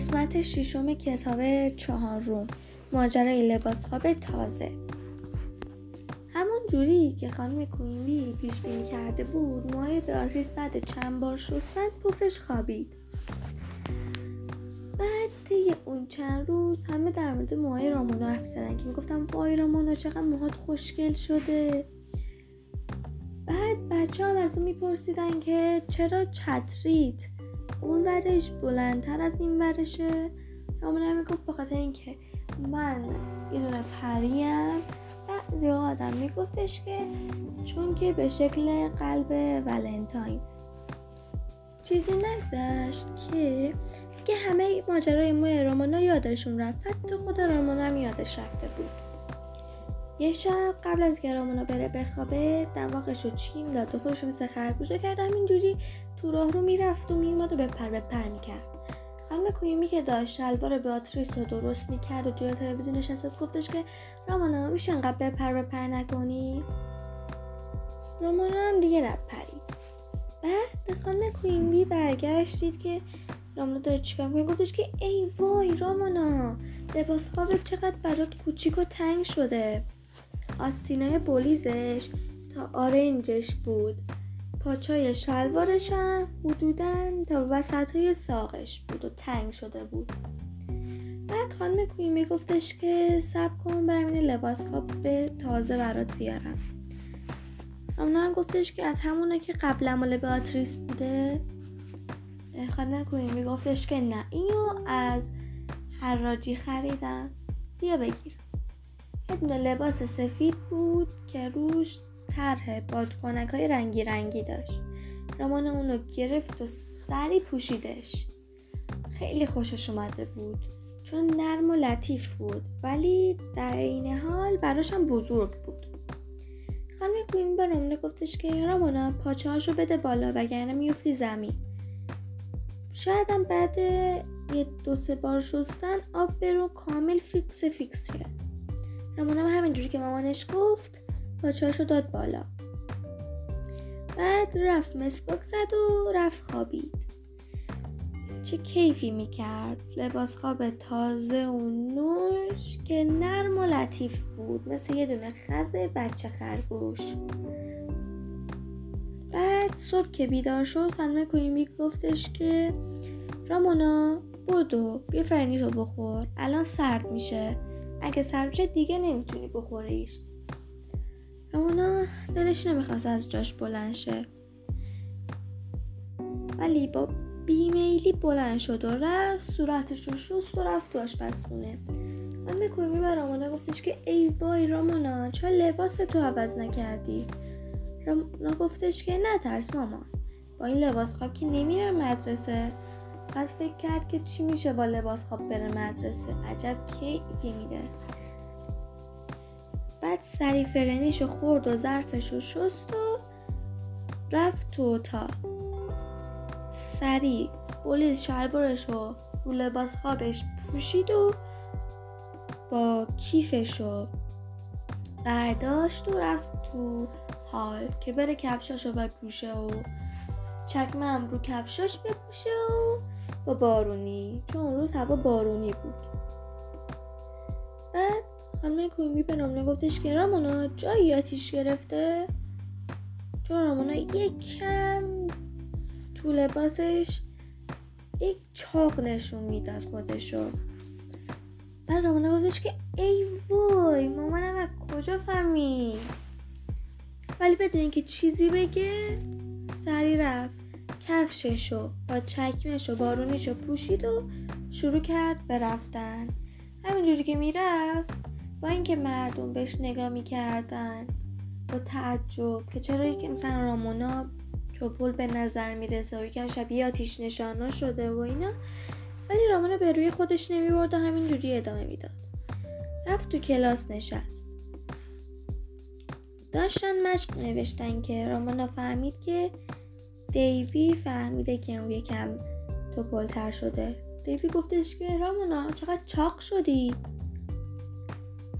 قسمت ششم کتاب چهارم ماجرای لباس خواب تازه. همون جوری که خانم کوینبی پیش بینی کرده بود موهای بیاتریس بعد چند بار شستن پفش خوابید. بعد طی اون چند روز همه در مورد موهای رامونا حرف زدن که می‌گفتم وای رامونا چقدر موهات خوشگل شده. بعد بچه هم از اون میپرسیدن که چرا چتریت اون ورش بلندتر از این ورشه. رامونا می‌گفت بخاطر اینکه من یه دونه پریم بعضی آدم میگفتش که چون که به شکل قلب ولنتاین. چیزی نگذشت که دیگه همه ماجرای موی رامونا یادشون رفت. حتی خود رامونا هم یادش رفته بود. یه شب قبل از که رامونا بره بخوابه دماغش رو چین داد و خودش مثل خرگوشه کرد. همینجوری تو راه رو می‌رفت و میومد و به پر به پر می‌کرد. خانم کویمی که داشت شلوار بیاتریس رو درست می‌کرد و جلوی تلویزیون نشسته گفتش که رامانا میشه انقدر بپر بپر نکنی؟ رامانا هم دیگه نپرید بعد خانم کویمی برگشت دید که رامانا داره چیکار می‌کنه؟ گفتش که ای وای رامانا لباس خوابت چقدر برات کوچیک و تنگ شده. آستینای بولیزش تا آرنجش بود. پاچای شلوارش هم حدودا تا وسط های ساقش بود و تنگ شده بود. بعد خانم کویمی گفتش که سب کن برم این لباس خواب به تازه برات بیارم. اونا هم گفتش که از همونه که قبلا مال بیاتریس بوده. خانم کویمی گفتش که نه اینو از حراجی خریدم. بیا بگیر. یه لباس سفید بود که روش طرح بادکنک های رنگی رنگی داشت. رامان اونو گرفت و سری پوشیدش. خیلی خوشش اومده بود. چون نرم و لطیف بود ولی در این حال براشم بزرگ بود. خانم کوین به رامونه گفتش که رامانا پاچه هاشو بده بالا وگرنه میفتی زمین. شایدم بعد یه دو سه بار شستن آب بره کامل فیکس فیکس شه رامانا همینجوری که مامانش گفت پاچاشو داد بالا. بعد رفت مسواک زد و رفت خوابید. چه کیفی می‌کرد؟ لباس خواب تازه و نوش که نرم و لطیف بود مثل یه دونه خز بچه خرگوش. بعد صبح که بیدار شد خانم کویمی گفتش که رامونا بودو بیا فرنیتو بخور الان سرد میشه. اگه سرد میشه دیگه نمی‌تونی بخوریش. رامونا دلش نمی‌خواست از جاش بلند شه. ولی با بیمیلی بلند شد و رفت صورتش رو شست و رفت تو آشپزخونه من کویمی به رامونا گفتش که ای وای رامونا چرا لباس تو عوض نکردی؟ رامونا گفتش که نترس مامان با این لباس خواب که نمیره مدرسه. بعد فکر کرد که چی میشه با لباس خواب بره مدرسه؟ عجب کیفی میده. بعد سری فرنیشو خورد و ظرفشو شست و رفت تو اتاق. سری بولیز شلوارشو رو لباس خوابش پوشید و با کیفشو برداشت و رفت تو حال که بره کفشاشو بپوشه و چکمه هم رو کفشاش بپوشه و با بارونی چون اون روز هوا بارونی بود. خانم کویمی به رامونا گفتش که رامونا جایی آتیش گرفته؟ چون رامونا یک کم تو لباسش یک چاق نشون می‌داد خودشو. بعد رامونا گفتش که ای وای مامانم از کجا فهمید؟ ولی بدون اینکه چیزی بگه سری رفت کفششو با چکمشو بارونیشو پوشید و شروع کرد به رفتن. همینجوری که می‌رفت با اینکه مردم بهش نگاه می‌کردن با تعجب که چرا یک مثلا رامونا توپل به نظر می‌رسه و یکم شبیه آتیش نشانا شده و اینا ولی رامونا به روی خودش نمی‌برد و همینجوری ادامه می‌داد. رفت تو کلاس نشست. داشتن مشق نوشتن که رامونا فهمید که دیوی فهمیده که اون یکم توپلتر شده. دیوی گفتش که رامونا چقدر چاق شدی؟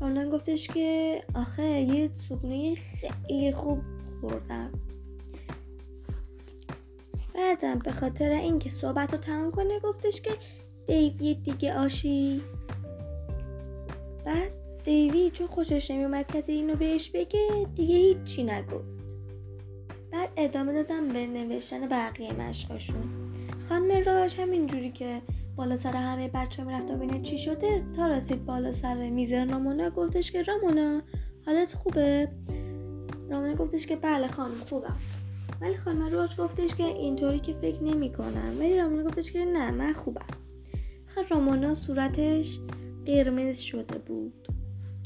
رامونا گفتش که آخه یه صبحونه خیلی خوب خوردم. بعدم به خاطر اینکه صحبت رو تمام کنه گفتش که دیوی دیگه آشی. بعد دیوی چون خوشش نمیومد کسی اینو بهش بگه دیگه هیچی نگفت. بعد ادامه دادم به نوشتن بقیه مشقاشون. خانم راج همینجوری که بالا سر همه بچه می‌رفت و بینه چی شده. تا رسید بالا سر میز رامونا گفتش که رامونا حالت خوبه؟ رامونا گفتش که بله خانم خوبم. ولی خانم راج گفتش که اینطوری که فکر نمی کنم ولی رامونا گفتش که نه من خوبم. خب رامونا صورتش قرمز شده بود.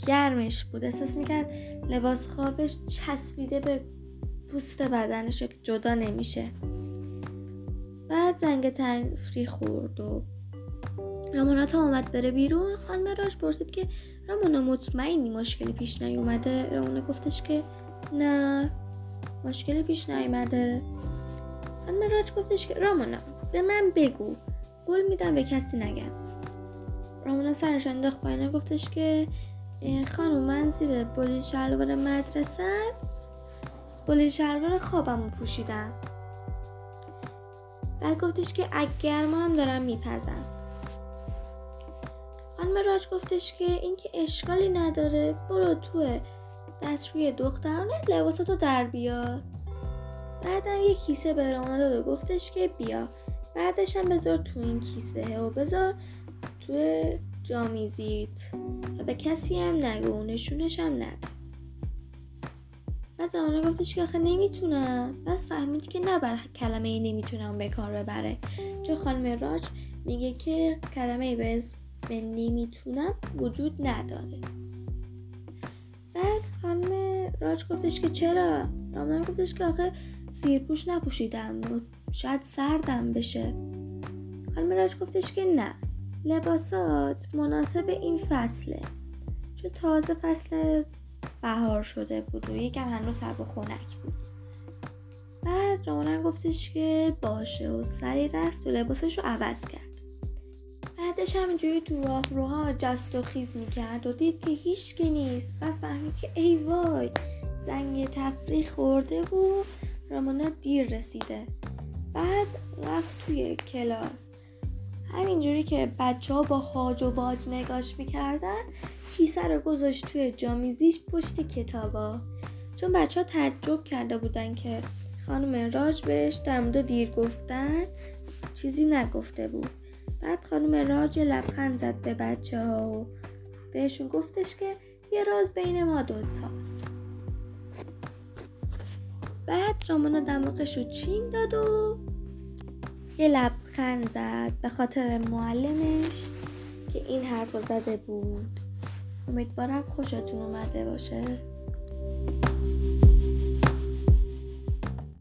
گرمش بود. احساس می‌کرد لباس خوابش چسبیده به پوست بدنش جدا نمیشه. بعد زنگ تفریح خورد و رامونا تا اومد بره بیرون خانم راش پرسید که رامونا مطمئنی مشکلی پیش نیومده؟ رامونا گفتش که نه مشکلی پیش نیومده. خانم راج گفتش که رامونا به من بگو قول میدم به کسی نگم. رامونا سرش انداخت پایین گفتش که خانم من زیر بلی شلوار مدرسه بلی شلوار خوابم پوشیدم. بعد گفتش که اگر ما هم دارم میپزم. خانم راج گفتش که این که اشکالی نداره برو تو دستشوی دخترانه لباساتو در بیار. بعدم یه کیسه به رانا داد و گفتش که بیا. بعدش هم بذار تو این کیسه و بذار تو جامیزیت. و به کسی هم نگو نشونش هم نده. بعد زمانه گفتش که آخه نمی‌تونم. بعد فهمید که نباید کلمه ای نمی‌تونم به کار ببره. چون خانم راج میگه که کلمه به به نمی‌تونم وجود نداره. بعد خانم راج گفتش که چرا؟ رامنان گفتش که آخه زیرپوش نپوشیدم شاید سردم بشه. خانم راج گفتش که نه. لباسات مناسب این فصله. چون تازه فصل بهار شده بود و یکم هنوز سرب و خونک بود. بعد رامانن گفتش که باشه و سری رفت و لباسش رو عوض کرد. بعدش همینجوری تو راه روها جست و خیز می‌کرد و دید که هیچ که نیست و فهمید که ای وای زنگ تفریح خورده و رامانا دیر رسیده. بعد رفت توی کلاس. همینجوری که بچه ها با هاج و واج نگاش می‌کردن کیسه رو گذاشت توی جامیزیش پشت کتابا. چون بچه ها تعجب کرده بودن که خانم راج بهش در مورد دیر گفتن چیزی نگفته بود. بعد خانم راج لبخند زد به بچه ها و بهشون گفتش که یه راز بین ما دوتاست بعد رامانا دماغش رو چین داد و یه لبخند زد به خاطر معلمش که این حرف رو زده بود. امیدوارم خوشتون اومده باشه.